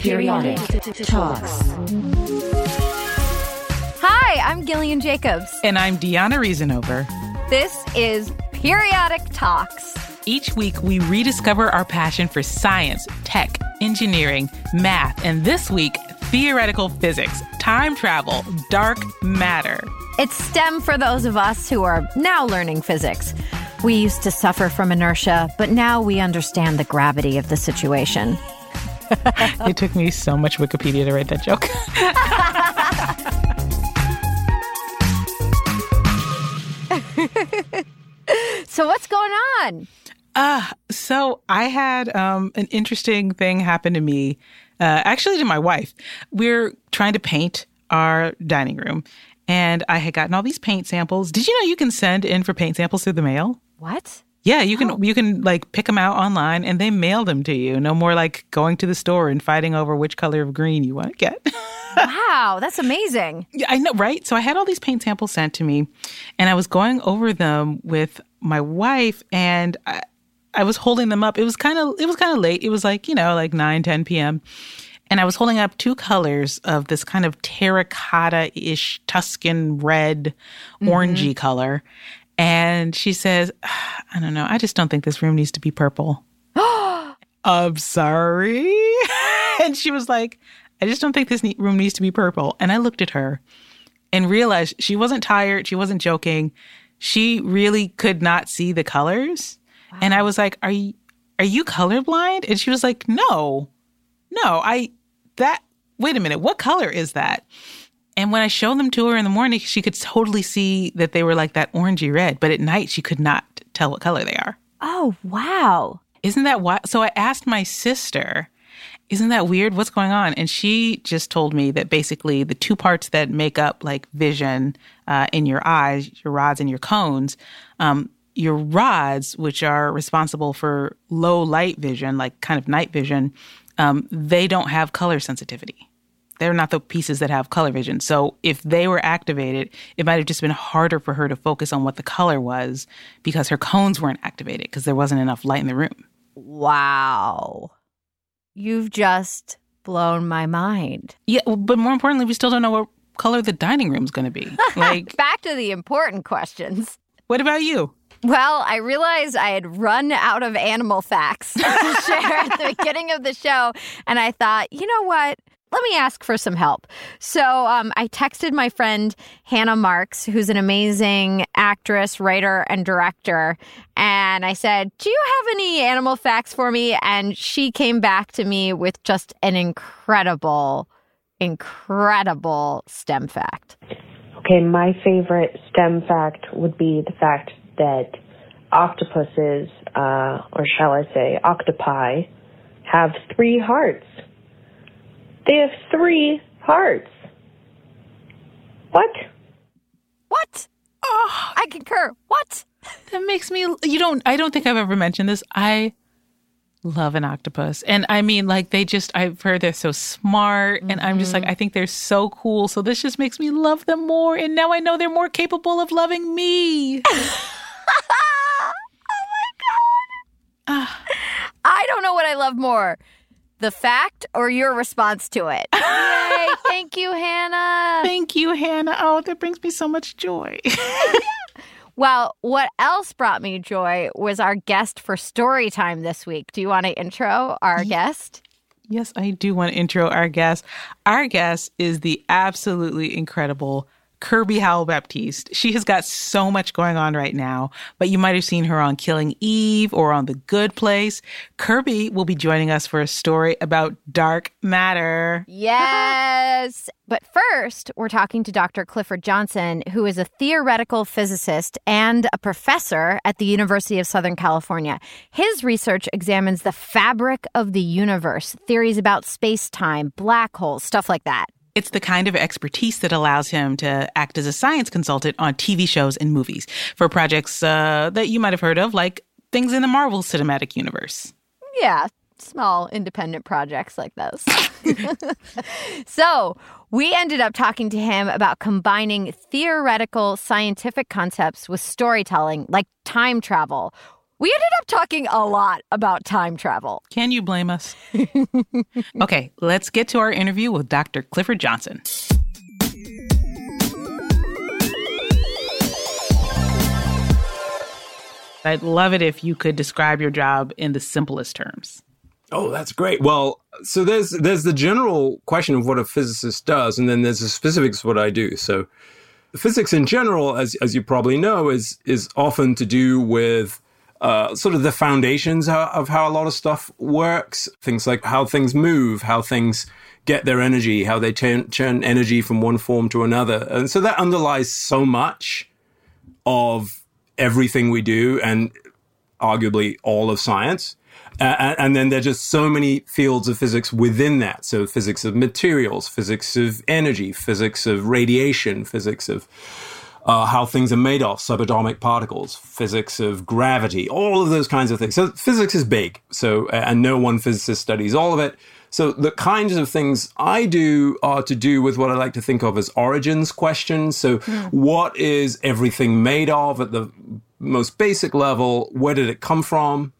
Periodic Talks. Hi, I'm Gillian Jacobs. And I'm Diona Reasonover. This is Periodic Talks. Each week, we rediscover our passion for science, tech, engineering, math, and this week, theoretical physics, time travel, dark matter. It's STEM for those of us who are now learning physics. We used to suffer from inertia, but now we understand the gravity of the situation. it took me so much Wikipedia to write that joke. so what's going on? Uh, so I had um, an interesting thing happen to me, uh, actually to my wife. We're trying to paint our dining room, and I had gotten all these paint samples. Did you know you can send in for paint samples through the mail? What? Yeah, you can oh. you can like pick them out online and they mail them to you. No more like going to the store and fighting over which color of green you want to get. wow, that's amazing. Yeah, I know, right? So I had all these paint samples sent to me and I was going over them with my wife and I, I was holding them up. It was kind of it was kind of late. It was like, you know, like 9 10 p.m. And I was holding up two colors of this kind of terracotta-ish Tuscan red mm-hmm. orangey color. And she says, I don't know. I just don't think this room needs to be purple. I'm sorry. and she was like, I just don't think this room needs to be purple. And I looked at her and realized she wasn't tired. She wasn't joking. She really could not see the colors. Wow. And I was like, Are you, are you colorblind? And she was like, No, no, I, that, wait a minute. What color is that? And when I showed them to her in the morning, she could totally see that they were like that orangey red, but at night she could not tell what color they are. Oh, wow. Isn't that why? So I asked my sister, isn't that weird? What's going on? And she just told me that basically the two parts that make up like vision uh, in your eyes, your rods and your cones, um, your rods, which are responsible for low light vision, like kind of night vision, um, they don't have color sensitivity. They're not the pieces that have color vision. So if they were activated, it might have just been harder for her to focus on what the color was because her cones weren't activated because there wasn't enough light in the room. Wow. You've just blown my mind. Yeah, but more importantly, we still don't know what color the dining room's going to be. Like back to the important questions. What about you? Well, I realized I had run out of animal facts to share at the beginning of the show. And I thought, you know what? Let me ask for some help. So um, I texted my friend Hannah Marks, who's an amazing actress, writer, and director. And I said, Do you have any animal facts for me? And she came back to me with just an incredible, incredible STEM fact. Okay, my favorite STEM fact would be the fact that octopuses, uh, or shall I say, octopi, have three hearts. They have three hearts. What? What? Oh, I concur. What? That makes me you don't I don't think I've ever mentioned this. I love an octopus. And I mean like they just I've heard they're so smart mm-hmm. and I'm just like I think they're so cool. So this just makes me love them more and now I know they're more capable of loving me. oh my god. I don't know what I love more the fact or your response to it? Yay. Thank you, Hannah. Thank you, Hannah. Oh, that brings me so much joy. well, what else brought me joy was our guest for story time this week. Do you want to intro our guest? Yes, I do want to intro our guest. Our guest is the absolutely incredible Kirby Howell Baptiste. She has got so much going on right now, but you might have seen her on Killing Eve or on The Good Place. Kirby will be joining us for a story about dark matter. Yes. but first, we're talking to Dr. Clifford Johnson, who is a theoretical physicist and a professor at the University of Southern California. His research examines the fabric of the universe, theories about space time, black holes, stuff like that. It's the kind of expertise that allows him to act as a science consultant on TV shows and movies for projects uh, that you might have heard of, like things in the Marvel Cinematic Universe. Yeah, small independent projects like those. so, we ended up talking to him about combining theoretical scientific concepts with storytelling, like time travel. We ended up talking a lot about time travel. Can you blame us? okay, let's get to our interview with Dr. Clifford Johnson. I'd love it if you could describe your job in the simplest terms. Oh, that's great. Well, so there's there's the general question of what a physicist does, and then there's the specifics of what I do. So, physics in general, as as you probably know, is is often to do with uh, sort of the foundations of how a lot of stuff works. Things like how things move, how things get their energy, how they turn turn energy from one form to another, and so that underlies so much of everything we do, and arguably all of science. Uh, and then there are just so many fields of physics within that. So physics of materials, physics of energy, physics of radiation, physics of uh, how things are made of, subatomic particles, physics of gravity, all of those kinds of things. So physics is big. So, and no one physicist studies all of it. So the kinds of things I do are to do with what I like to think of as origins questions. So mm. what is everything made of at the most basic level? Where did it come from?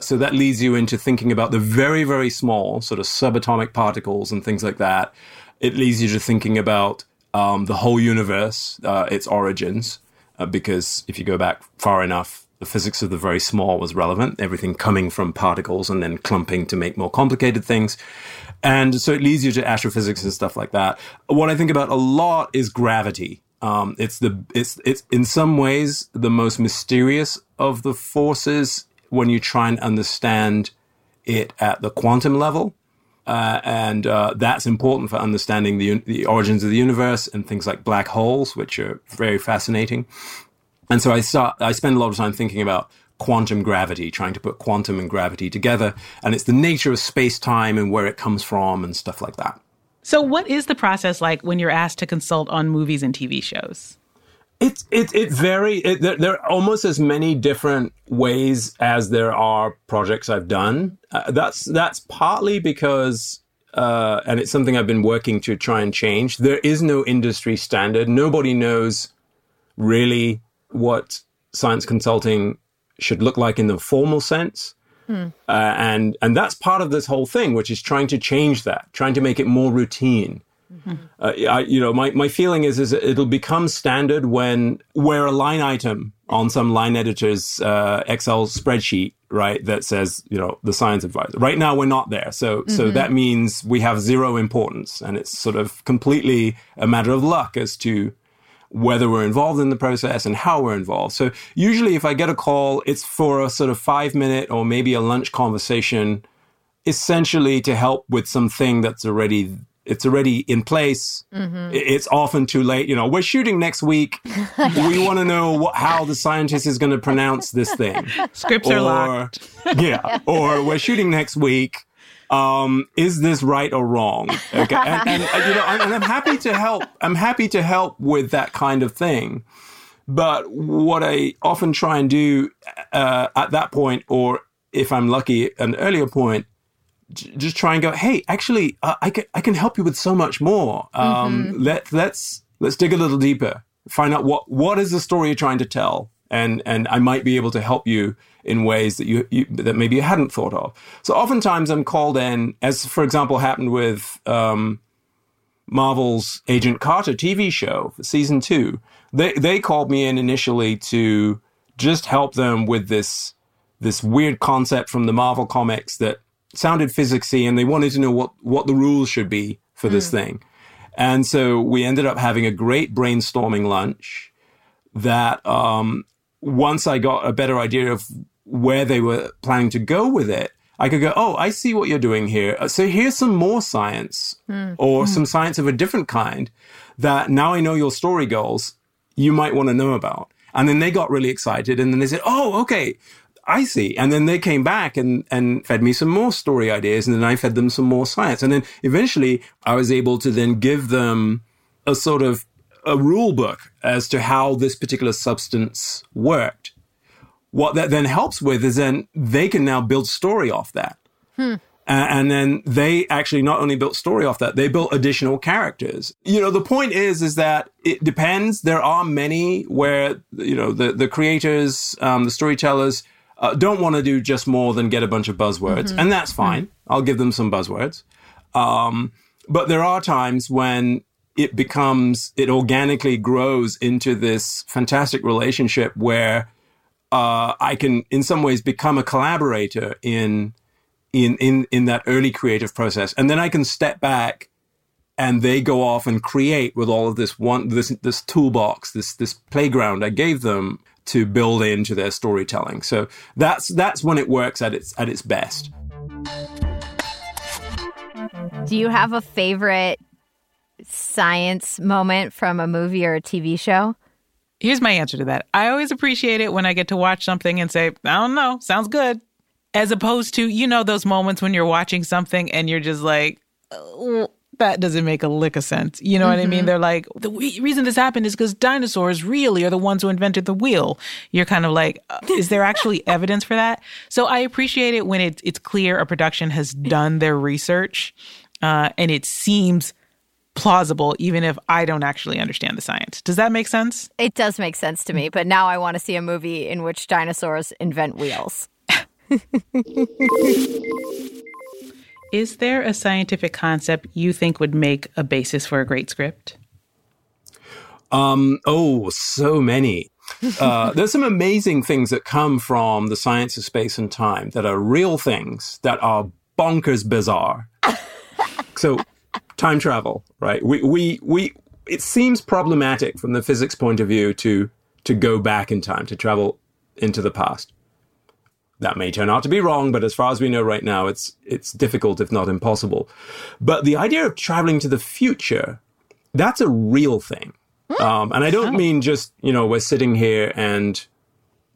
So that leads you into thinking about the very, very small sort of subatomic particles and things like that. It leads you to thinking about um, the whole universe, uh, its origins, uh, because if you go back far enough, the physics of the very small was relevant, everything coming from particles and then clumping to make more complicated things. And so it leads you to astrophysics and stuff like that. What I think about a lot is gravity. Um, it's the it's it's in some ways the most mysterious of the forces when you try and understand it at the quantum level. Uh, and uh, that's important for understanding the, the origins of the universe and things like black holes, which are very fascinating. And so I start, I spend a lot of time thinking about quantum gravity, trying to put quantum and gravity together. And it's the nature of space time and where it comes from and stuff like that. So, what is the process like when you're asked to consult on movies and TV shows? It it it very it, there, there, are almost as many different ways as there are projects I've done. Uh, that's that's partly because uh, and it's something I've been working to try and change. There is no industry standard. Nobody knows really what science consulting should look like in the formal sense. Hmm. Uh, and and that's part of this whole thing, which is trying to change that, trying to make it more routine. Mm-hmm. Uh, I, you know, my, my feeling is is it'll become standard when where a line item on some line editor's uh, Excel spreadsheet, right, that says you know the science advisor. Right now, we're not there, so mm-hmm. so that means we have zero importance, and it's sort of completely a matter of luck as to whether we're involved in the process and how we're involved. So usually, if I get a call, it's for a sort of five minute or maybe a lunch conversation, essentially to help with something that's already it's already in place. Mm-hmm. It's often too late. You know, we're shooting next week. we want to know what, how the scientist is going to pronounce this thing. Scripts or, are locked. yeah. Or we're shooting next week. Um, is this right or wrong? Okay. And, and uh, you know, and I'm happy to help. I'm happy to help with that kind of thing. But what I often try and do uh, at that point, or if I'm lucky, an earlier point, just try and go, hey, actually, uh, I can I can help you with so much more. Um, mm-hmm. Let let's let's dig a little deeper, find out what what is the story you're trying to tell, and and I might be able to help you in ways that you, you that maybe you hadn't thought of. So oftentimes I'm called in, as for example happened with um, Marvel's Agent Carter TV show season two. They they called me in initially to just help them with this this weird concept from the Marvel comics that sounded physicsy and they wanted to know what, what the rules should be for this mm. thing. And so we ended up having a great brainstorming lunch that um, once I got a better idea of where they were planning to go with it, I could go, oh, I see what you're doing here. Uh, So here's some more science or some science of a different kind that now I know your story goals, you might want to know about. And then they got really excited and then they said, oh, okay. I see. And then they came back and, and fed me some more story ideas. And then I fed them some more science. And then eventually I was able to then give them a sort of a rule book as to how this particular substance worked. What that then helps with is then they can now build story off that. A- And then they actually not only built story off that, they built additional characters. You know, the point is, is that it depends. There are many where, you know, the, the creators, um, the storytellers, uh, don't want to do just more than get a bunch of buzzwords. And that's fine. I'll give them some buzzwords. Um, but there are times when it becomes, it organically grows into this fantastic relationship where uh, I can, in some ways, become a collaborator in in in in that early creative process, and then I can step back, and they go off and create with all of this one this this toolbox, this this playground I gave them to build into their storytelling. So that's that's when it works at its at its best. Do you have a favorite science moment from a movie or a TV show? Here's my answer to that. I always appreciate it when I get to watch something and say, I don't know, sounds good. As opposed to, you know, those moments when you're watching something and you're just like, "Oh, that doesn't make a lick of sense. You know what I mean? They're like, the we- reason this happened is because dinosaurs really are the ones who invented the wheel. You're kind of like, uh, is there actually evidence for that? So I appreciate it when it, it's clear a production has done their research uh, and it seems plausible, even if I don't actually understand the science. Does that make sense? It does make sense to me, but now I want to see a movie in which dinosaurs invent wheels. Is there a scientific concept you think would make a basis for a great script? Um, oh, so many. Uh, there's some amazing things that come from the science of space and time that are real things that are bonkers bizarre. so, time travel, right? We, we, we, it seems problematic from the physics point of view to, to go back in time, to travel into the past. That may turn out to be wrong, but as far as we know right now, it's, it's difficult, if not impossible. But the idea of traveling to the future, that's a real thing. Um, and I don't mean just, you know, we're sitting here and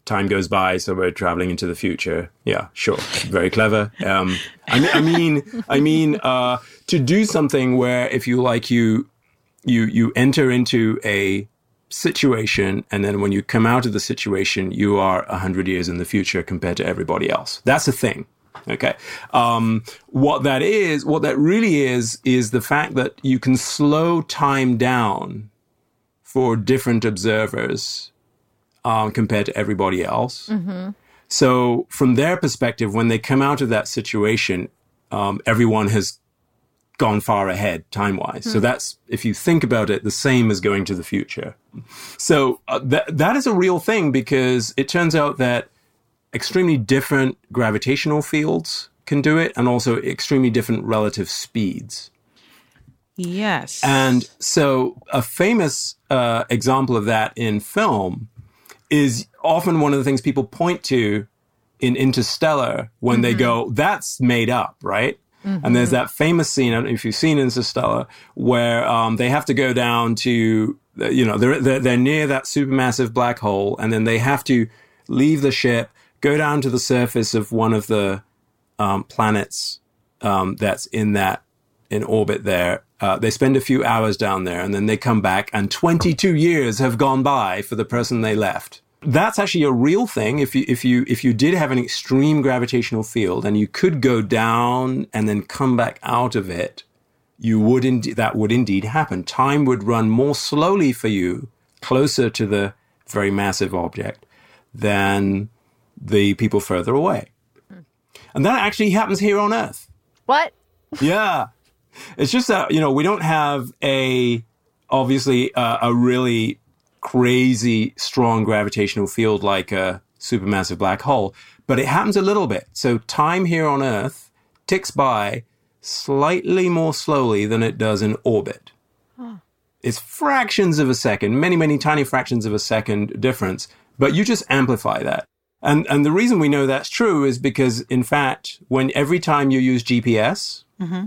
time goes by, so we're traveling into the future. Yeah, sure. Very clever. Um, I mean, I mean, I mean, uh, to do something where if you like, you, you, you enter into a situation and then when you come out of the situation, you are a hundred years in the future compared to everybody else. That's a thing. Okay. Um, what that is, what that really is, is the fact that you can slow time down for different observers um, compared to everybody else. So, from their perspective, when they come out of that situation, um, everyone has gone far ahead time wise. So, that's, if you think about it, the same as going to the future. So, uh, that, that is a real thing because it turns out that extremely different gravitational fields can do it and also extremely different relative speeds. Yes. And so, a famous uh, example of that in film is often one of the things people point to in Interstellar when they go, that's made up, right? And there's that famous scene, I don't know if you've seen Interstellar, where um, they have to go down to, you know, they're, they're, they're near that supermassive black hole, and then they have to leave the ship, go down to the surface of one of the um, planets um, that's in that in orbit there. Uh, they spend a few hours down there and then they come back and 22 years have gone by for the person they left. That's actually a real thing. If you, if you, if you did have an extreme gravitational field and you could go down and then come back out of it, you would indeed, that would indeed happen. Time would run more slowly for you closer to the very massive object than the people further away. And that actually happens here on Earth. What? Yeah. It's just that, you know, we don't have a, obviously, uh, a really crazy strong gravitational field like a supermassive black hole, but it happens a little bit. So time here on Earth ticks by slightly more slowly than it does in orbit. It's fractions of a second, many, many tiny fractions of a second difference, but you just amplify that. And, and the reason we know that's true is because, in fact, when every time you use GPS, mm-hmm.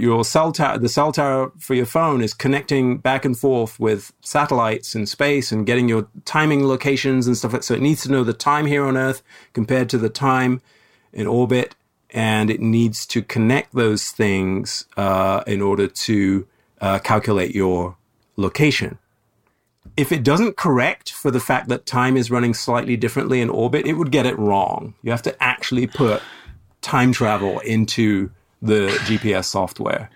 Your cell tower, the cell tower for your phone is connecting back and forth with satellites in space and getting your timing locations and stuff. So it needs to know the time here on Earth compared to the time in orbit, and it needs to connect those things uh, in order to uh, calculate your location. If it doesn't correct for the fact that time is running slightly differently in orbit, it would get it wrong. You have to actually put time travel into the GPS software.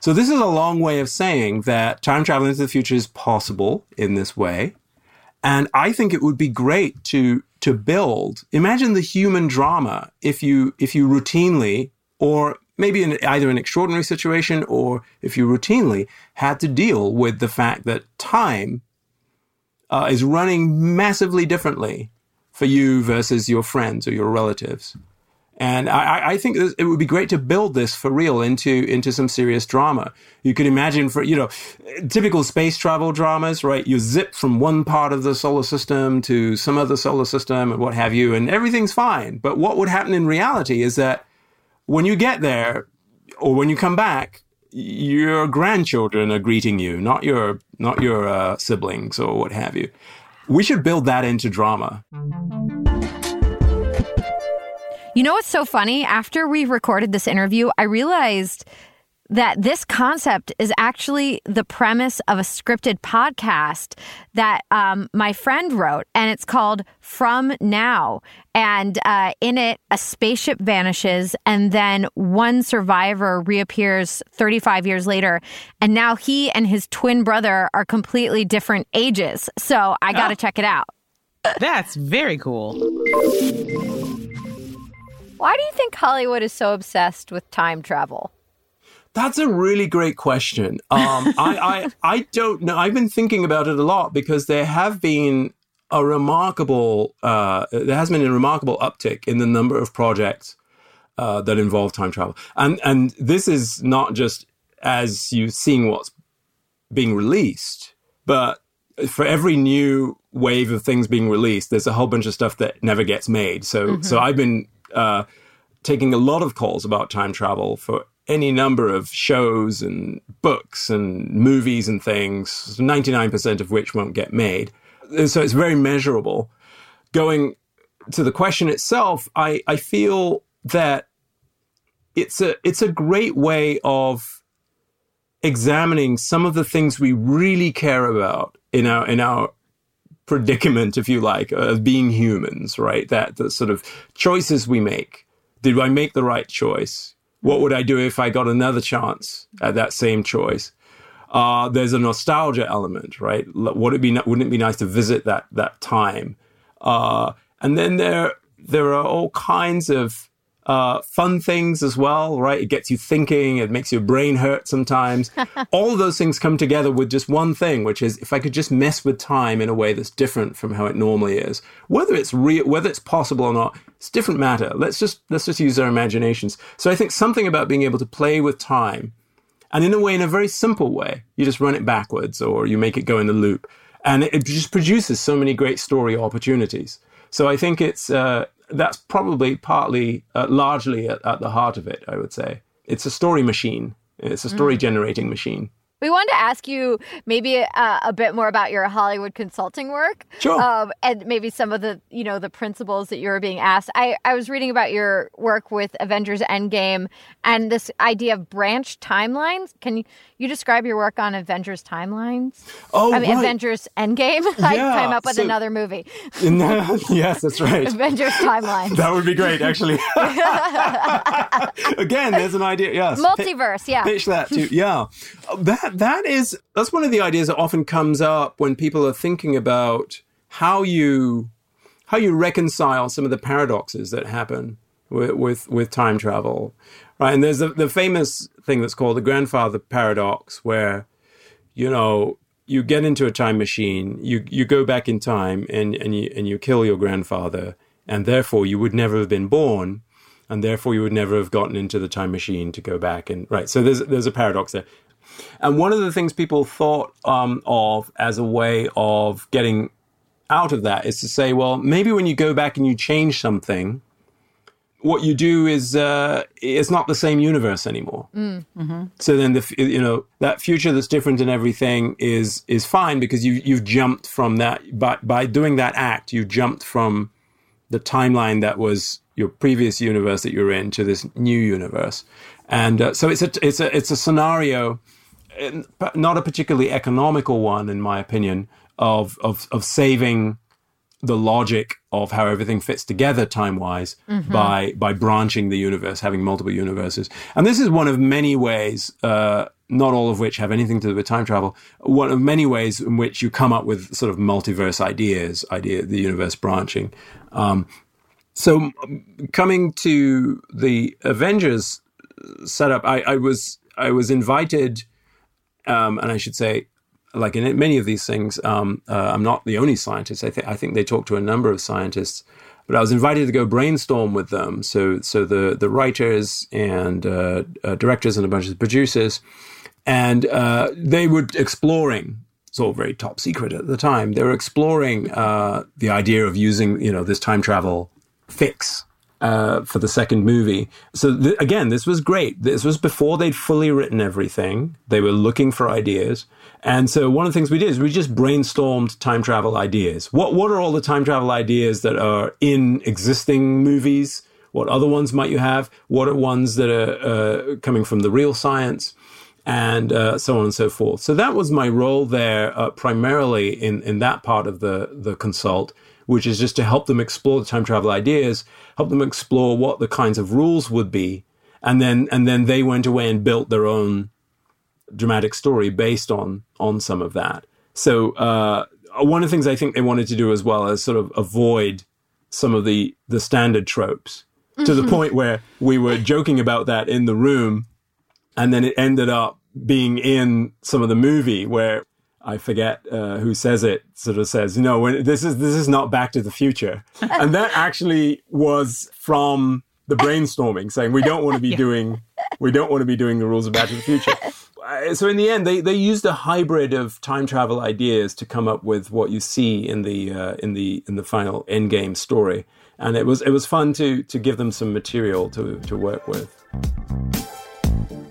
So this is a long way of saying that time travel into the future is possible in this way. And I think it would be great to to build. Imagine the human drama if you if you routinely or maybe in either an extraordinary situation or if you routinely had to deal with the fact that time uh, is running massively differently for you versus your friends or your relatives. And I, I think it would be great to build this for real into into some serious drama. You could imagine for you know typical space travel dramas, right? You zip from one part of the solar system to some other solar system and what have you, and everything's fine. But what would happen in reality is that when you get there or when you come back, your grandchildren are greeting you, not your not your uh, siblings or what have you. We should build that into drama. You know what's so funny? After we recorded this interview, I realized that this concept is actually the premise of a scripted podcast that um, my friend wrote, and it's called From Now. And uh, in it, a spaceship vanishes, and then one survivor reappears 35 years later. And now he and his twin brother are completely different ages. So I got to check it out. That's very cool. Why do you think Hollywood is so obsessed with time travel? That's a really great question. Um, I, I I don't know. I've been thinking about it a lot because there have been a remarkable uh, there has been a remarkable uptick in the number of projects uh, that involve time travel, and and this is not just as you seeing what's being released, but for every new wave of things being released, there's a whole bunch of stuff that never gets made. So so I've been uh, taking a lot of calls about time travel for any number of shows and books and movies and things, 99% of which won't get made. So it's very measurable. Going to the question itself, I, I feel that it's a it's a great way of examining some of the things we really care about in our in our predicament, if you like, of being humans, right? That the sort of choices we make. Did I make the right choice? What would I do if I got another chance at that same choice? Uh, there's a nostalgia element, right? Would it be wouldn't it be nice to visit that that time? Uh, and then there there are all kinds of uh, fun things as well, right? It gets you thinking, it makes your brain hurt sometimes. All those things come together with just one thing, which is if I could just mess with time in a way that's different from how it normally is, whether it's real, whether it's possible or not, it's a different matter. Let's just let's just use our imaginations. So I think something about being able to play with time, and in a way, in a very simple way, you just run it backwards or you make it go in a loop, and it, it just produces so many great story opportunities. So I think it's uh, that's probably partly, uh, largely at, at, the heart of it, I would say. It's a story machine, it's a story generating machine. We wanted to ask you maybe uh, a bit more about your Hollywood consulting work, sure, um, and maybe some of the you know the principles that you were being asked. I, I was reading about your work with Avengers Endgame and this idea of branch timelines. Can you you describe your work on Avengers timelines? Oh, I mean right. Avengers Endgame. I Yeah, came up with so- another movie, yes, that's right. Avengers timelines. That would be great, actually. Again, there's an idea. Yes, Multiverse, yeah. pitch that too. Yeah, that that is that's one of the ideas that often comes up when people are thinking about how you how you reconcile some of the paradoxes that happen with with, with time travel, right? And there's the, the famous thing that's called the grandfather paradox, where you know you get into a time machine, you you go back in time, and and you and you kill your grandfather, and therefore you would never have been born and therefore you would never have gotten into the time machine to go back and right so there's there's a paradox there And one of the things people thought um, of as a way of getting out of that is to say, well, maybe when you go back and you change something, what you do is uh, it's not the same universe anymore. So then the f- you know that future that's different in everything is is fine because you you've jumped from that by by doing that act you jumped from the timeline that was your previous universe that you're in to this new universe, and uh, so it's a it's a it's a scenario, not a particularly economical one in my opinion of of of saving the logic of how everything fits together time wise by by branching the universe, having multiple universes. And this is one of many ways, uh, not all of which have anything to do with time travel. One of many ways in which you come up with sort of multiverse ideas, idea the universe branching. Um, so coming to the Avengers setup, I, I was I was invited, um, and I should say like in many of these things, um, uh, I'm not the only scientist. I, th- I think they talk to a number of scientists, but I was invited to go brainstorm with them. So, so the the writers and uh, uh, directors and a bunch of producers, and uh, they were exploring. It's all very top secret at the time. They were exploring uh, the idea of using, you know, this time travel fix uh, for the second movie. So th- again, this was great. This was before they'd fully written everything. They were looking for ideas, and so one of the things we did is we just brainstormed time travel ideas. What what are all the time travel ideas that are in existing movies? What other ones might you have? What are ones that are uh, coming from the real science? And uh, so on and so forth. So that was my role there, uh, primarily in, in that part of the the consult which is just to help them explore the time travel ideas, help them explore what the kinds of rules would be, and then and then they went away and built their own dramatic story based on on some of that. So uh, one of the things I think they wanted to do as well is sort of avoid some of the the standard tropes to the point where we were joking about that in the room, and then it ended up being in some of the movie where I forget uh, who says it. Sort of says, you know, when this is this is not Back to the Future, and that actually was from the brainstorming, saying we don't want to be doing we don't want to be doing the rules of Back to the Future. Uh, So in the end, they, they used a hybrid of time travel ideas to come up with what you see in the uh, in the in the final end game story, and it was it was fun to to give them some material to to work with.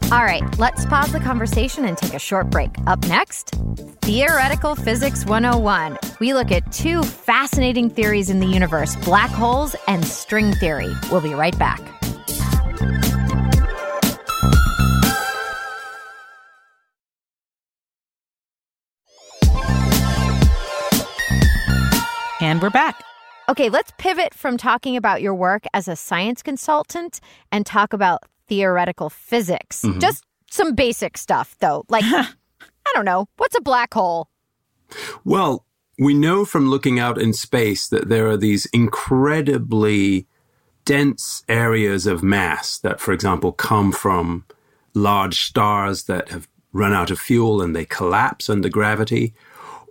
All right, let's pause the conversation and take a short break. Up next, Theoretical Physics 101. We look at two fascinating theories in the universe black holes and string theory. We'll be right back. And we're back. Okay, let's pivot from talking about your work as a science consultant and talk about theoretical physics. Mm-hmm. Just some basic stuff, though. Like, I don't know, what's a black hole? Well, we know from looking out in space that there are these incredibly dense areas of mass that, for example, come from large stars that have run out of fuel and they collapse under gravity,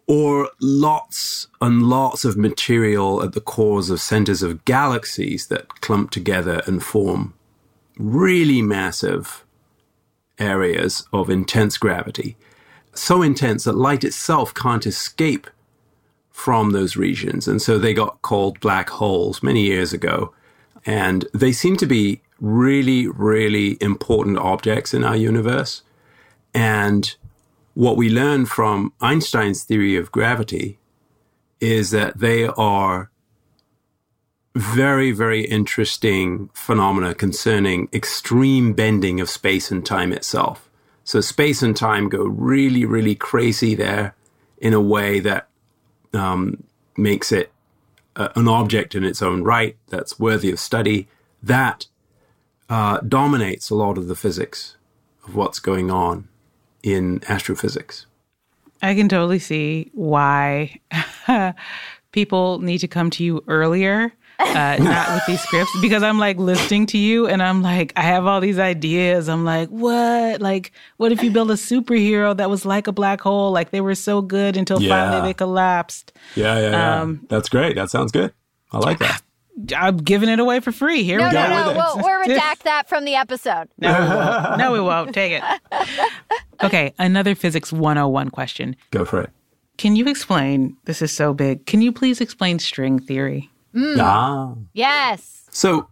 or lots and lots of material at the cores of centers of galaxies that clump together and form really massive areas of intense gravity. So intense that light itself can't escape from those regions. And so they got called black holes many years ago. And they seem to be really, really important objects in our universe. And what we learn from Einstein's theory of gravity is that they are very, very interesting phenomena concerning extreme bending of space and time itself. So space and time go really, really crazy there in a way that um, makes it an object in its own right that's worthy of study. That uh, dominates a lot of the physics of what's going on in astrophysics. I can totally see why people need to come to you earlier, uh, not with these scripts, because I'm like listening to you and I'm like, I have all these ideas. I'm like, what? Like, what if you build a superhero that was like a black hole? Like, they were so good until Yeah. finally they collapsed. Yeah, yeah, yeah. Um, That's great. That sounds good. I like that. I'm giving it away for free. Here No, we no, go. no. We'll, we'll redact that from the episode. No, we won't. No, we won't. Take it. Okay, another physics 101 question. Go for it. Can you explain? This is so big. Can you please explain string theory? Ah. Yes. So,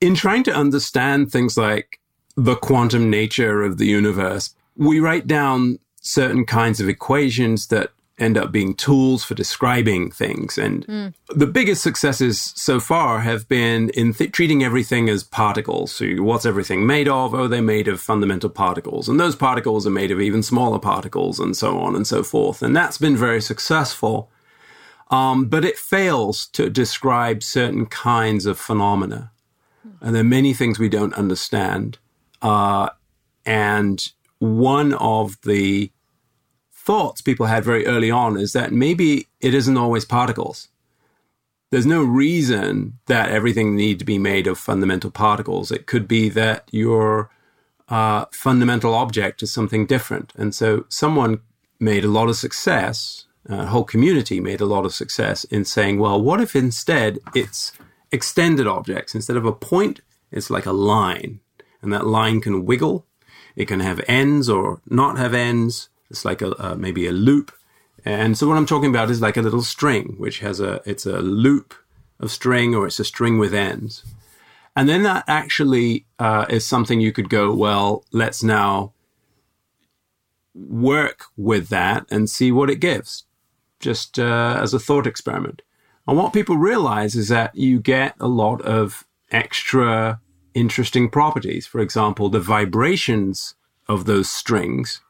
in trying to understand things like the quantum nature of the universe, we write down certain kinds of equations that end up being tools for describing things. And the biggest successes so far have been in th- treating everything as particles. So, what's everything made of? Oh, they're made of fundamental particles. And those particles are made of even smaller particles, and so on and so forth. And that's been very successful. Um, but it fails to describe certain kinds of phenomena. And there are many things we don't understand. Uh, and one of the thoughts people had very early on is that maybe it isn't always particles. There's no reason that everything need to be made of fundamental particles. It could be that your uh, fundamental object is something different. And so someone made a lot of success, a whole community made a lot of success in saying, well, what if instead it's extended objects? Instead of a point, it's like a line. And that line can wiggle. It can have ends or not have ends. It's like a, uh, maybe a loop. And so what I'm talking about is like a little string, which has a, it's a loop of string or it's a string with ends. And then that actually uh, is something you could go, well, let's now work with that and see what it gives, just uh, as a thought experiment. And what people realize is that you get a lot of extra interesting properties. For example, the vibrations of those strings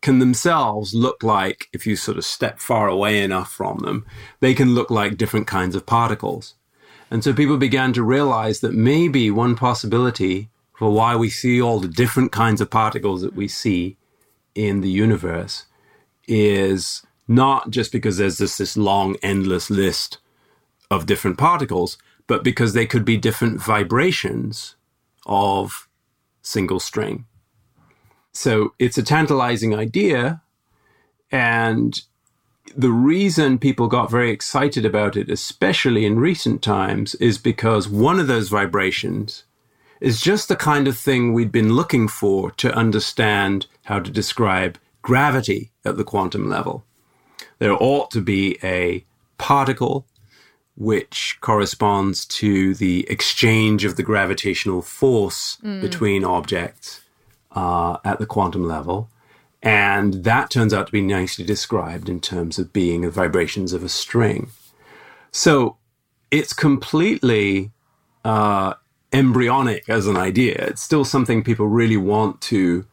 can themselves look like, if you sort of step far away enough from them, they can look like different kinds of particles. And so people began to realize that maybe one possibility for why we see all the different kinds of particles that we see in the universe is not just because there's this, this long, endless list of different particles, but because they could be different vibrations of single string. So it's a tantalizing idea. And the reason people got very excited about it, especially in recent times, is because one of those vibrations is just the kind of thing we'd been looking for to understand how to describe gravity at the quantum level. There ought to be a particle which corresponds to the exchange of the gravitational force between objects uh, at the quantum level. And that turns out to be nicely described in terms of being the vibrations of a string. So it's completely uh, embryonic as an idea. It's still something people really want to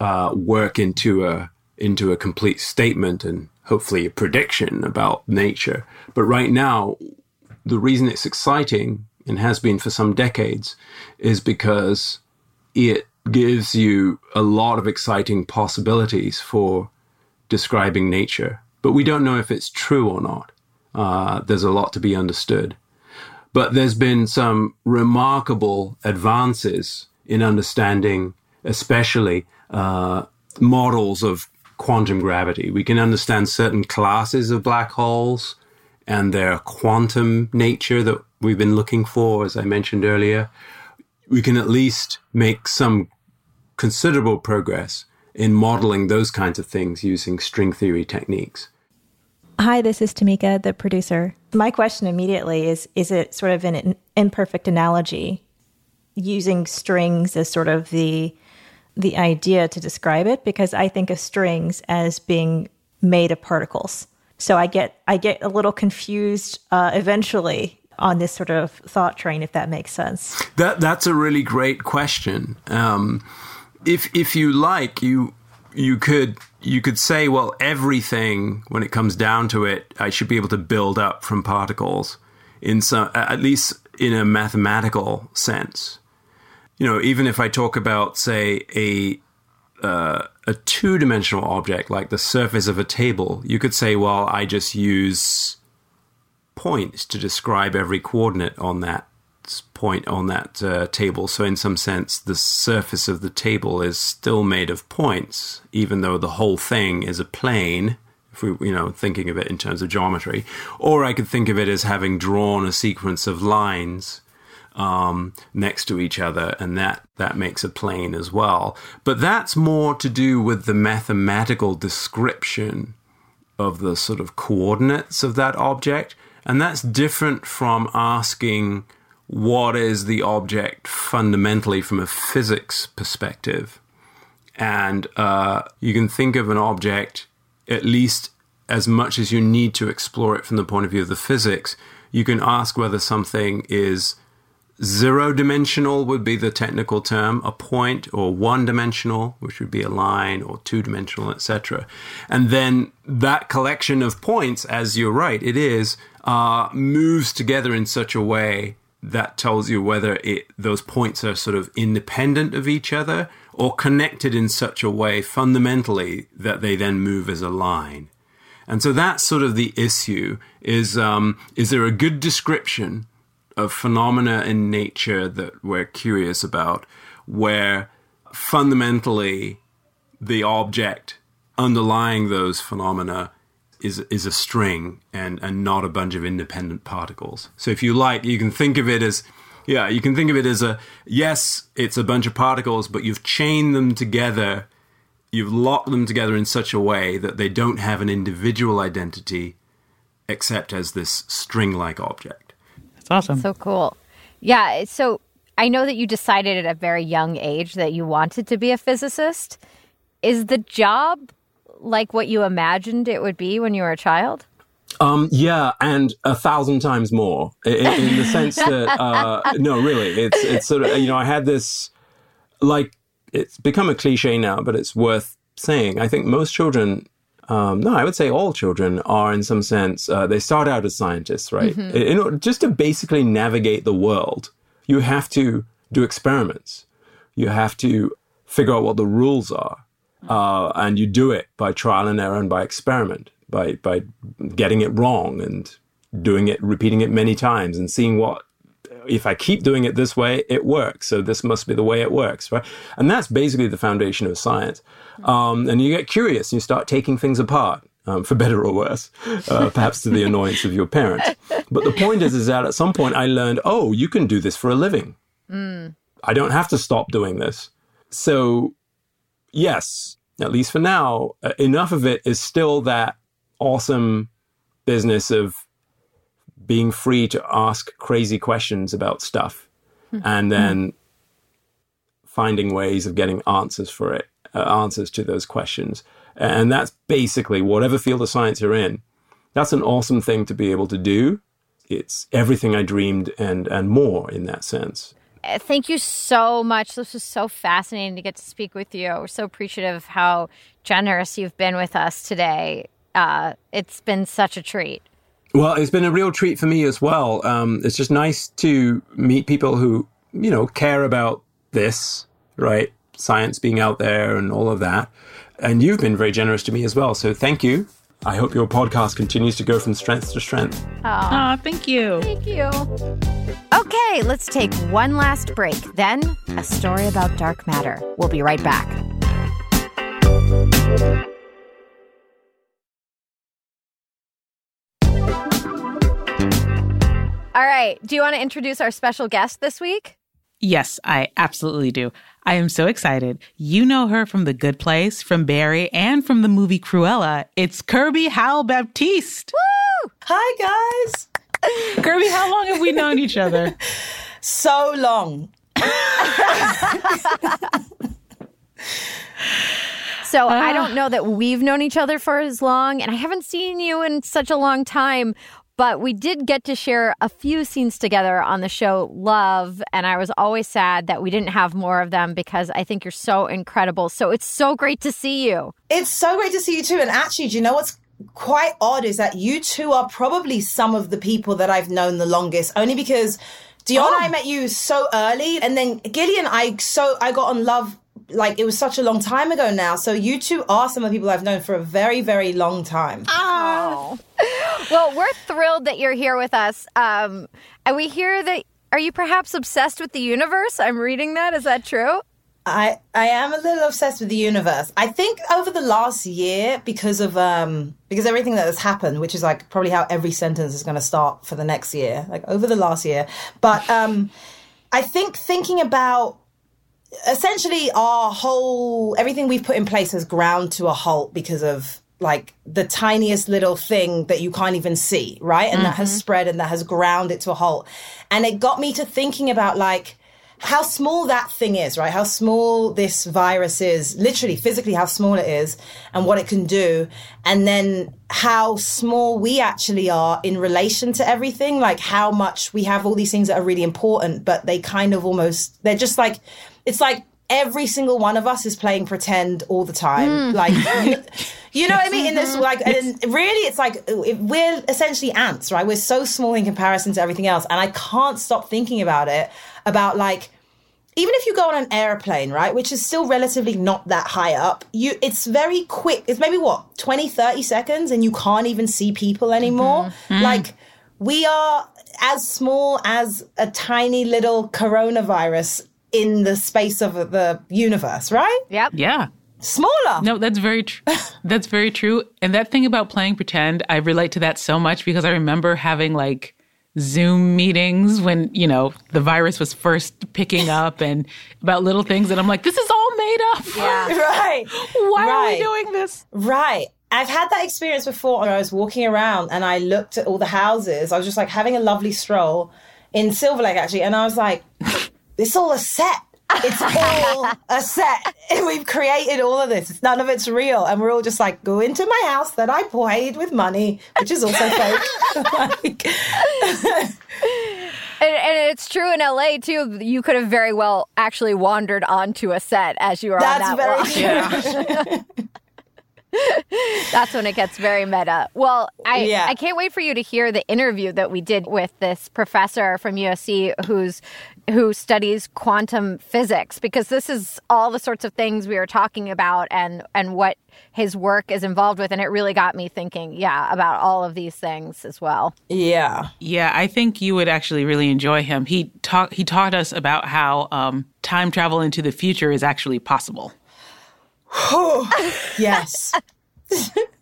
uh, work into a into a complete statement and hopefully a prediction about nature. But right now, the reason it's exciting and has been for some decades is because it gives you a lot of exciting possibilities for describing nature. But we don't know if it's true or not. Uh, there's a lot to be understood. But there's been some remarkable advances in understanding, especially uh, models of quantum gravity. We can understand certain classes of black holes and their quantum nature that we've been looking for, as I mentioned earlier. We can at least make some considerable progress in modeling those kinds of things using string theory techniques. Hi, this is Tamika, the producer. My question immediately is Is it sort of an imperfect analogy using strings as sort of the the idea to describe it because I think of strings as being made of particles. So I get I get a little confused uh, eventually on this sort of thought train, if that makes sense. That that's a really great question. Um, if if you like, you you could you could say, well, everything when it comes down to it, I should be able to build up from particles in some at least in a mathematical sense you know, even if I talk about, say, a uh, a two dimensional object like the surface of a table, you could say, well, I just use points to describe every coordinate on that point on that uh, table. So, in some sense, the surface of the table is still made of points, even though the whole thing is a plane. If we, you know, thinking of it in terms of geometry, or I could think of it as having drawn a sequence of lines um, next to each other, and that that makes a plane as well. But that's more to do with the mathematical description of the sort of coordinates of that object, and that's different from asking what is the object fundamentally from a physics perspective. And uh, you can think of an object at least as much as you need to explore it from the point of view of the physics. You can ask whether something is zero dimensional would be the technical term, a point, or one dimensional, which would be a line, or two dimensional, etc. And then that collection of points, as you're right, it is, uh, moves together in such a way that tells you whether it, those points are sort of independent of each other or connected in such a way fundamentally that they then move as a line. And so that's sort of the issue is um, is there a good description of phenomena in nature that we're curious about where fundamentally the object underlying those phenomena is is a string and and not a bunch of independent particles. So if you like, you can think of it as yeah, you can think of it as a yes, it's a bunch of particles, but you've chained them together, you've locked them together in such a way that they don't have an individual identity except as this string-like object. That's awesome. So cool. Yeah. So I know that you decided at a very young age that you wanted to be a physicist. Is the job like what you imagined it would be when you were a child? Um, yeah, and a thousand times more in, in the sense that uh, no, really, it's it's sort of you know I had this like it's become a cliche now, but it's worth saying. I think most children, um, no, I would say all children are in some sense uh, they start out as scientists, right? Mm-hmm. In order, just to basically navigate the world, you have to do experiments. You have to figure out what the rules are. Uh, and you do it by trial and error and by experiment, by by getting it wrong and doing it, repeating it many times, and seeing what if I keep doing it this way, it works. So this must be the way it works, right? And that's basically the foundation of science. Um, and you get curious, and you start taking things apart. Um, for better or worse, uh, perhaps to the annoyance of your parents. But the point is, is that at some point I learned, oh, you can do this for a living. I don't have to stop doing this. So yes, at least for now, uh, enough of it is still that awesome business of being free to ask crazy questions about stuff and then finding ways of getting answers for it, uh, answers to those questions. And that's basically whatever field of science you're in. That's an awesome thing to be able to do. It's everything I dreamed and and more in that sense. Uh, Thank you so much. This was so fascinating to get to speak with you. We're so appreciative of how generous you've been with us today. Uh, it's been such a treat. Well, it's been a real treat for me as well. Um, it's just nice to meet people who, you know, care about this, right? Science being out there and all of that. And you've been very generous to me as well. So thank you. I hope your podcast continues to go from strength to strength. Aw, thank you. Thank you. Okay, let's take one last break. Then, a story about dark matter. We'll be right back. All right. Do you want to introduce our special guest this week? Yes, I absolutely do. I am so excited. You know her from The Good Place, from Barry, and from the movie Cruella. It's Kirby Howell Baptiste. Woo! Hi, guys. Kirby, how long have we known each other? So long. So I ah. don't know that we've known each other for as long, and I haven't seen you in such a long time. But we did get to share a few scenes together on the show Love, and I was always sad that we didn't have more of them because I think you're so incredible. So it's so great to see you. It's so great to see you too. And actually, do you know what's quite odd is that you two are probably some of the people that I've known the longest, only because Dion, oh. I met you so early, and then Gillian, I so I got on love like it was such a long time ago now. So you two are some of the people I've known for a very, very long time. Oh. well, we're thrilled that you're here with us. Um, and we hear that. Are you perhaps obsessed with the universe? I'm reading that. Is that true? I I am a little obsessed with the universe. I think over the last year, because of um because everything that has happened, which is like probably how every sentence is going to start for the next year, like over the last year. But um, I think thinking about essentially our whole everything we've put in place has ground to a halt because of like the tiniest little thing that you can't even see, right? And that has mm-hmm. spread and that has ground it to a halt. And it got me to thinking about like how small that thing is, right? How small this virus is, literally, physically, how small it is and what it can do. And then how small we actually are in relation to everything, like how much we have all these things that are really important, but they kind of almost, they're just like, it's like every single one of us is playing pretend all the time. Mm. Like, you, you know what I mean? In this, uh-huh. like, and really, it's like we're essentially ants, right? We're so small in comparison to everything else. And I can't stop thinking about it, about like, even if you go on an airplane, right, which is still relatively not that high up, you it's very quick. It's maybe what, 20, 30 seconds and you can't even see people anymore. Mm-hmm. Mm. Like we are as small as a tiny little coronavirus in the space of the universe, right? Yep. Yeah. Smaller. No, that's very true. that's very true. And that thing about playing pretend, I relate to that so much because I remember having like Zoom meetings when, you know, the virus was first picking up and about little things and I'm like, this is all made up. Yeah. Right. Why are we doing this? Right. I've had that experience before where I was walking around and I looked at all the houses. I was just like having a lovely stroll in Silver Lake actually, and I was like, it's all a set. It's all a set. And We've created all of this. None of it's real. And we're all just like, go into my house that I paid with money, which is also fake. like, And, and it's true in LA too. You could have very well actually wandered onto a set as you were that's on that very walk. true. That's when it gets very meta. Well, I Yeah. I can't wait for you to hear the interview that we did with this professor from USC who's who studies quantum physics because this is all the sorts of things we are talking about and and what his work is involved with and it really got me thinking, yeah, about all of these things as well. Yeah. Yeah, I think you would actually really enjoy him. He taught he taught us about how um, time travel into the future is actually possible. Yes.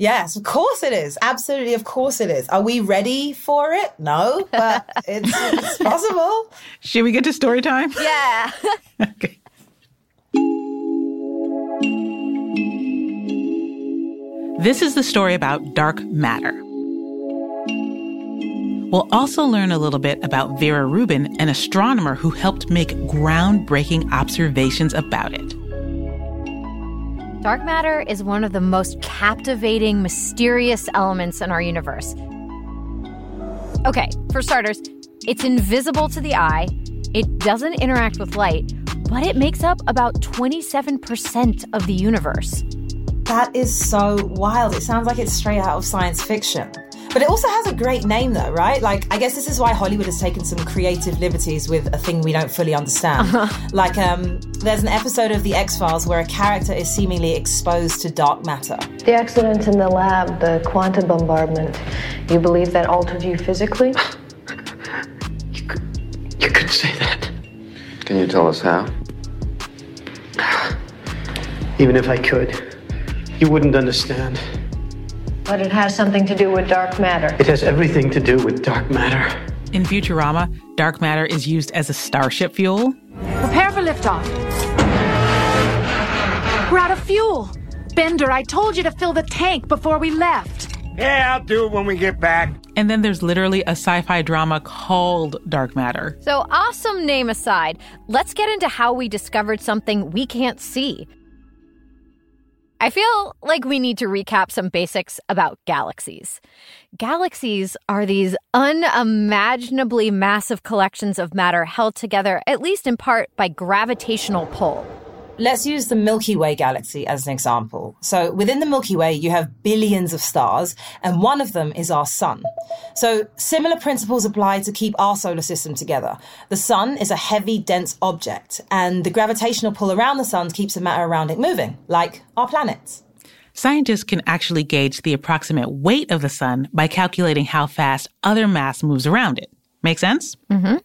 yes, of course it is. Absolutely, of course it is. Are we ready for it? No, but it's, it's possible. Should we get to story time? Yeah. okay. This is the story about dark matter. We'll also learn a little bit about Vera Rubin, an astronomer who helped make groundbreaking observations about it. Dark matter is one of the most captivating, mysterious elements in our universe. Okay, for starters, it's invisible to the eye, it doesn't interact with light, but it makes up about 27% of the universe. That is so wild. It sounds like it's straight out of science fiction. But it also has a great name, though, right? Like, I guess this is why Hollywood has taken some creative liberties with a thing we don't fully understand. Like, um, there's an episode of The X Files where a character is seemingly exposed to dark matter. The accident in the lab, the quantum bombardment, you believe that altered you physically? You could say that. Can you tell us how? Even if I could, you wouldn't understand. But it has something to do with dark matter. It has everything to do with dark matter. In Futurama, dark matter is used as a starship fuel. Prepare for liftoff. We're out of fuel. Bender, I told you to fill the tank before we left. Yeah, I'll do it when we get back. And then there's literally a sci fi drama called Dark Matter. So, awesome name aside, let's get into how we discovered something we can't see. I feel like we need to recap some basics about galaxies. Galaxies are these unimaginably massive collections of matter held together, at least in part, by gravitational pull. Let's use the Milky Way galaxy as an example. So within the Milky Way, you have billions of stars, and one of them is our sun. So similar principles apply to keep our solar system together. The sun is a heavy, dense object, and the gravitational pull around the sun keeps the matter around it moving, like our planets. Scientists can actually gauge the approximate weight of the sun by calculating how fast other mass moves around it. Make sense? Mm-hmm.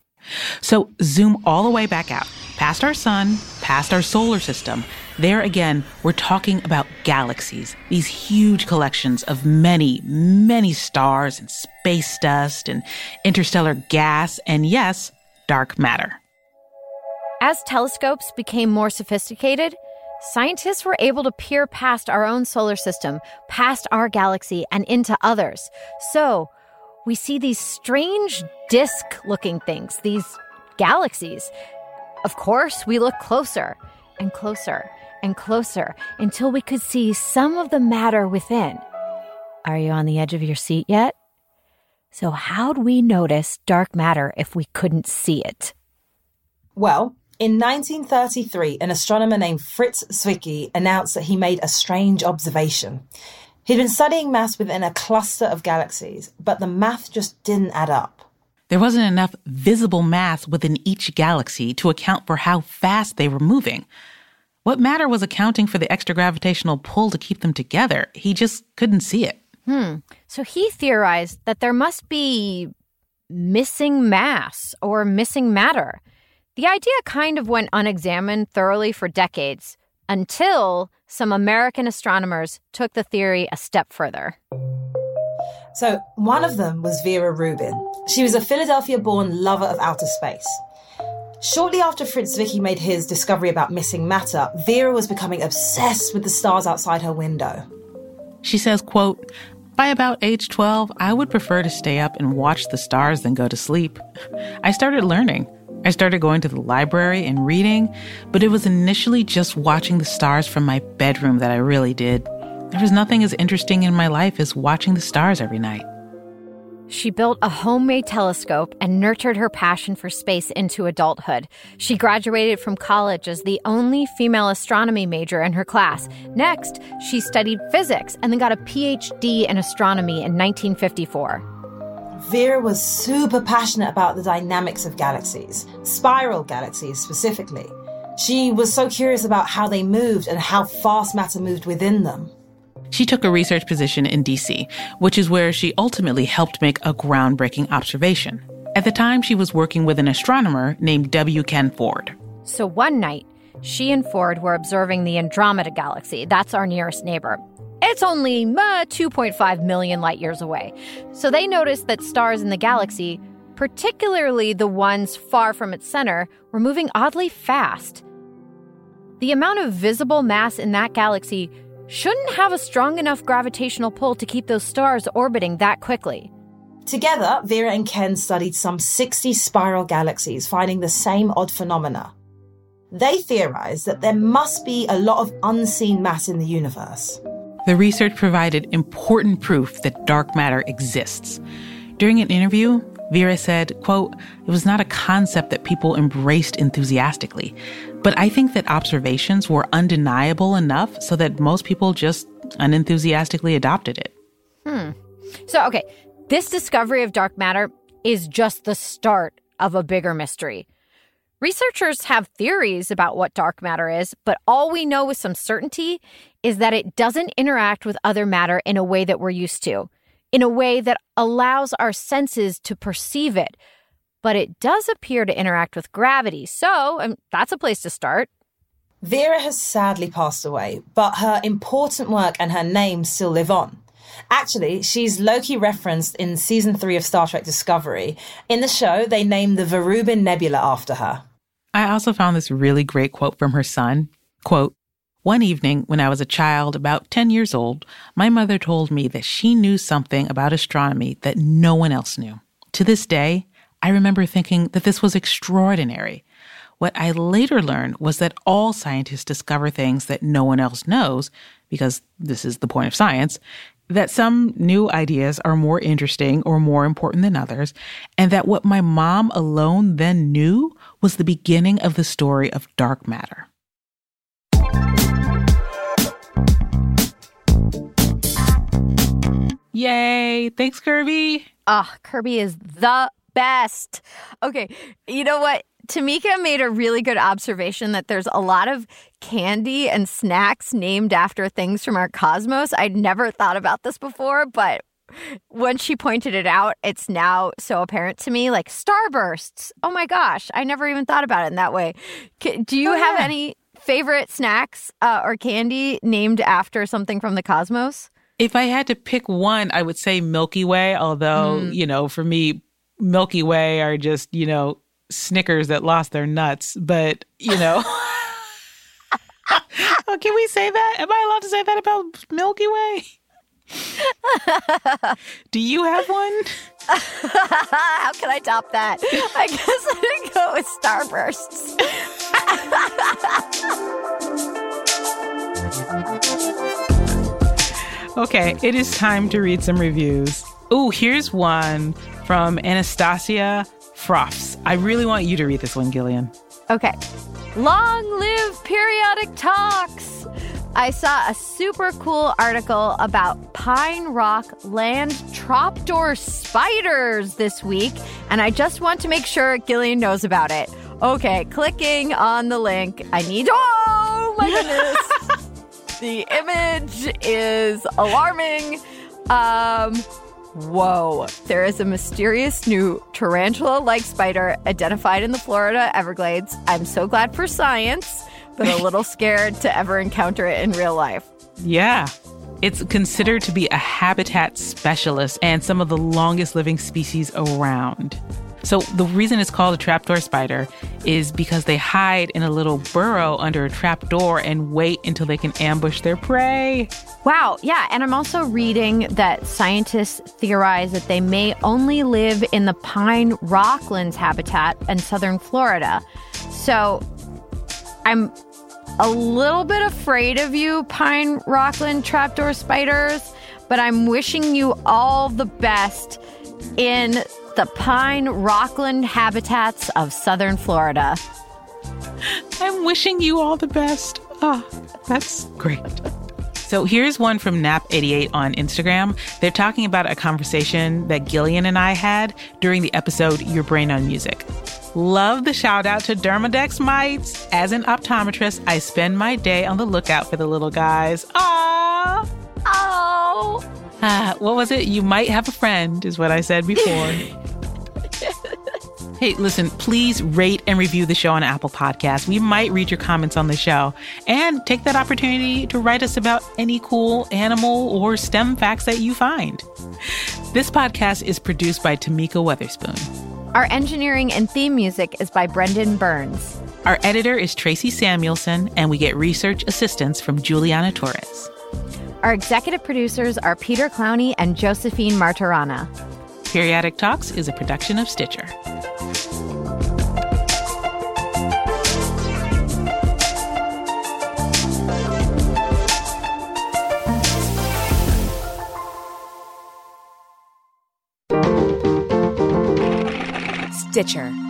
So zoom all the way back out, past our sun, past our solar system. There again, we're talking about galaxies, these huge collections of many, many stars and space dust and interstellar gas, and yes, dark matter. As telescopes became more sophisticated, scientists were able to peer past our own solar system, past our galaxy, and into others. So, we see these strange disk looking things, these galaxies. Of course, we look closer and closer and closer until we could see some of the matter within. Are you on the edge of your seat yet? So, how'd we notice dark matter if we couldn't see it? Well, in 1933, an astronomer named Fritz Zwicky announced that he made a strange observation. He'd been studying mass within a cluster of galaxies, but the math just didn't add up. There wasn't enough visible mass within each galaxy to account for how fast they were moving. What matter was accounting for the extra gravitational pull to keep them together? He just couldn't see it. Hmm. So he theorized that there must be missing mass or missing matter. The idea kind of went unexamined thoroughly for decades until some American astronomers took the theory a step further. So, one of them was Vera Rubin. She was a Philadelphia born lover of outer space. Shortly after Fritz Zwicky made his discovery about missing matter, Vera was becoming obsessed with the stars outside her window. She says, quote, by about age 12, I would prefer to stay up and watch the stars than go to sleep. I started learning. I started going to the library and reading, but it was initially just watching the stars from my bedroom that I really did. There was nothing as interesting in my life as watching the stars every night. She built a homemade telescope and nurtured her passion for space into adulthood. She graduated from college as the only female astronomy major in her class. Next, she studied physics and then got a PhD in astronomy in 1954. Vera was super passionate about the dynamics of galaxies, spiral galaxies specifically. She was so curious about how they moved and how fast matter moved within them. She took a research position in DC, which is where she ultimately helped make a groundbreaking observation. At the time, she was working with an astronomer named W. Kent Ford. So one night, she and Ford were observing the Andromeda galaxy. That's our nearest neighbor. It's only uh, 2.5 million light years away. So they noticed that stars in the galaxy, particularly the ones far from its center, were moving oddly fast. The amount of visible mass in that galaxy shouldn't have a strong enough gravitational pull to keep those stars orbiting that quickly. Together, Vera and Kent studied some 60 spiral galaxies, finding the same odd phenomena. They theorized that there must be a lot of unseen mass in the universe. The research provided important proof that dark matter exists. During an interview, Vera said, quote, it was not a concept that people embraced enthusiastically, but I think that observations were undeniable enough so that most people just unenthusiastically adopted it. Hmm. So, okay, this discovery of dark matter is just the start of a bigger mystery. Researchers have theories about what dark matter is, but all we know with some certainty is that it doesn't interact with other matter in a way that we're used to, in a way that allows our senses to perceive it. But it does appear to interact with gravity, so um, that's a place to start. Vera has sadly passed away, but her important work and her name still live on. Actually, she's low-key referenced in season three of Star Trek Discovery. In the show, they named the Verubin Nebula after her. I also found this really great quote from her son. Quote, one evening, when I was a child, about 10 years old, my mother told me that she knew something about astronomy that no one else knew. To this day, I remember thinking that this was extraordinary. What I later learned was that all scientists discover things that no one else knows, because this is the point of science, that some new ideas are more interesting or more important than others, and that what my mom alone then knew was the beginning of the story of dark matter. Yay! Thanks, Kirby. Ah, oh, Kirby is the best. Okay, you know what? Tamika made a really good observation that there's a lot of candy and snacks named after things from our cosmos. I'd never thought about this before, but when she pointed it out, it's now so apparent to me. Like Starbursts. Oh my gosh, I never even thought about it in that way. Do you oh, have yeah. any favorite snacks uh, or candy named after something from the cosmos? If I had to pick one, I would say Milky Way, although, mm. you know, for me, Milky Way are just, you know, Snickers that lost their nuts, but you know. oh, can we say that? Am I allowed to say that about Milky Way? Do you have one? How can I top that? I guess I'm go with Starbursts. okay, it is time to read some reviews. Oh, here's one from Anastasia Froffs. I really want you to read this one, Gillian. Okay. Long live periodic talks. I saw a super cool article about Pine Rock land trapdoor spiders this week, and I just want to make sure Gillian knows about it. Okay, clicking on the link. I need. Oh my goodness! The image is alarming. Um, Whoa. There is a mysterious new tarantula like spider identified in the Florida Everglades. I'm so glad for science, but a little scared to ever encounter it in real life. Yeah. It's considered to be a habitat specialist and some of the longest living species around. So, the reason it's called a trapdoor spider is because they hide in a little burrow under a trapdoor and wait until they can ambush their prey. Wow, yeah, and I'm also reading that scientists theorize that they may only live in the pine rocklands habitat in southern Florida. So, I'm a little bit afraid of you, pine rockland trapdoor spiders, but I'm wishing you all the best in the pine rockland habitats of southern Florida. I'm wishing you all the best. Ah, oh, that's great. So here's one from Nap88 on Instagram. They're talking about a conversation that Gillian and I had during the episode Your Brain on Music. Love the shout out to Demodex mites. As an optometrist, I spend my day on the lookout for the little guys. Ah, Oh. What was it? You might have a friend, is what I said before. Hey, listen, please rate and review the show on Apple Podcasts. We might read your comments on the show. And take that opportunity to write us about any cool animal or STEM facts that you find. This podcast is produced by Tamika Weatherspoon. Our engineering and theme music is by Brendan Burns. Our editor is Tracy Samuelson, and we get research assistance from Juliana Torres. Our executive producers are Peter Clowney and Josephine Martirana. Periodic Talks is a production of Stitcher. Stitcher.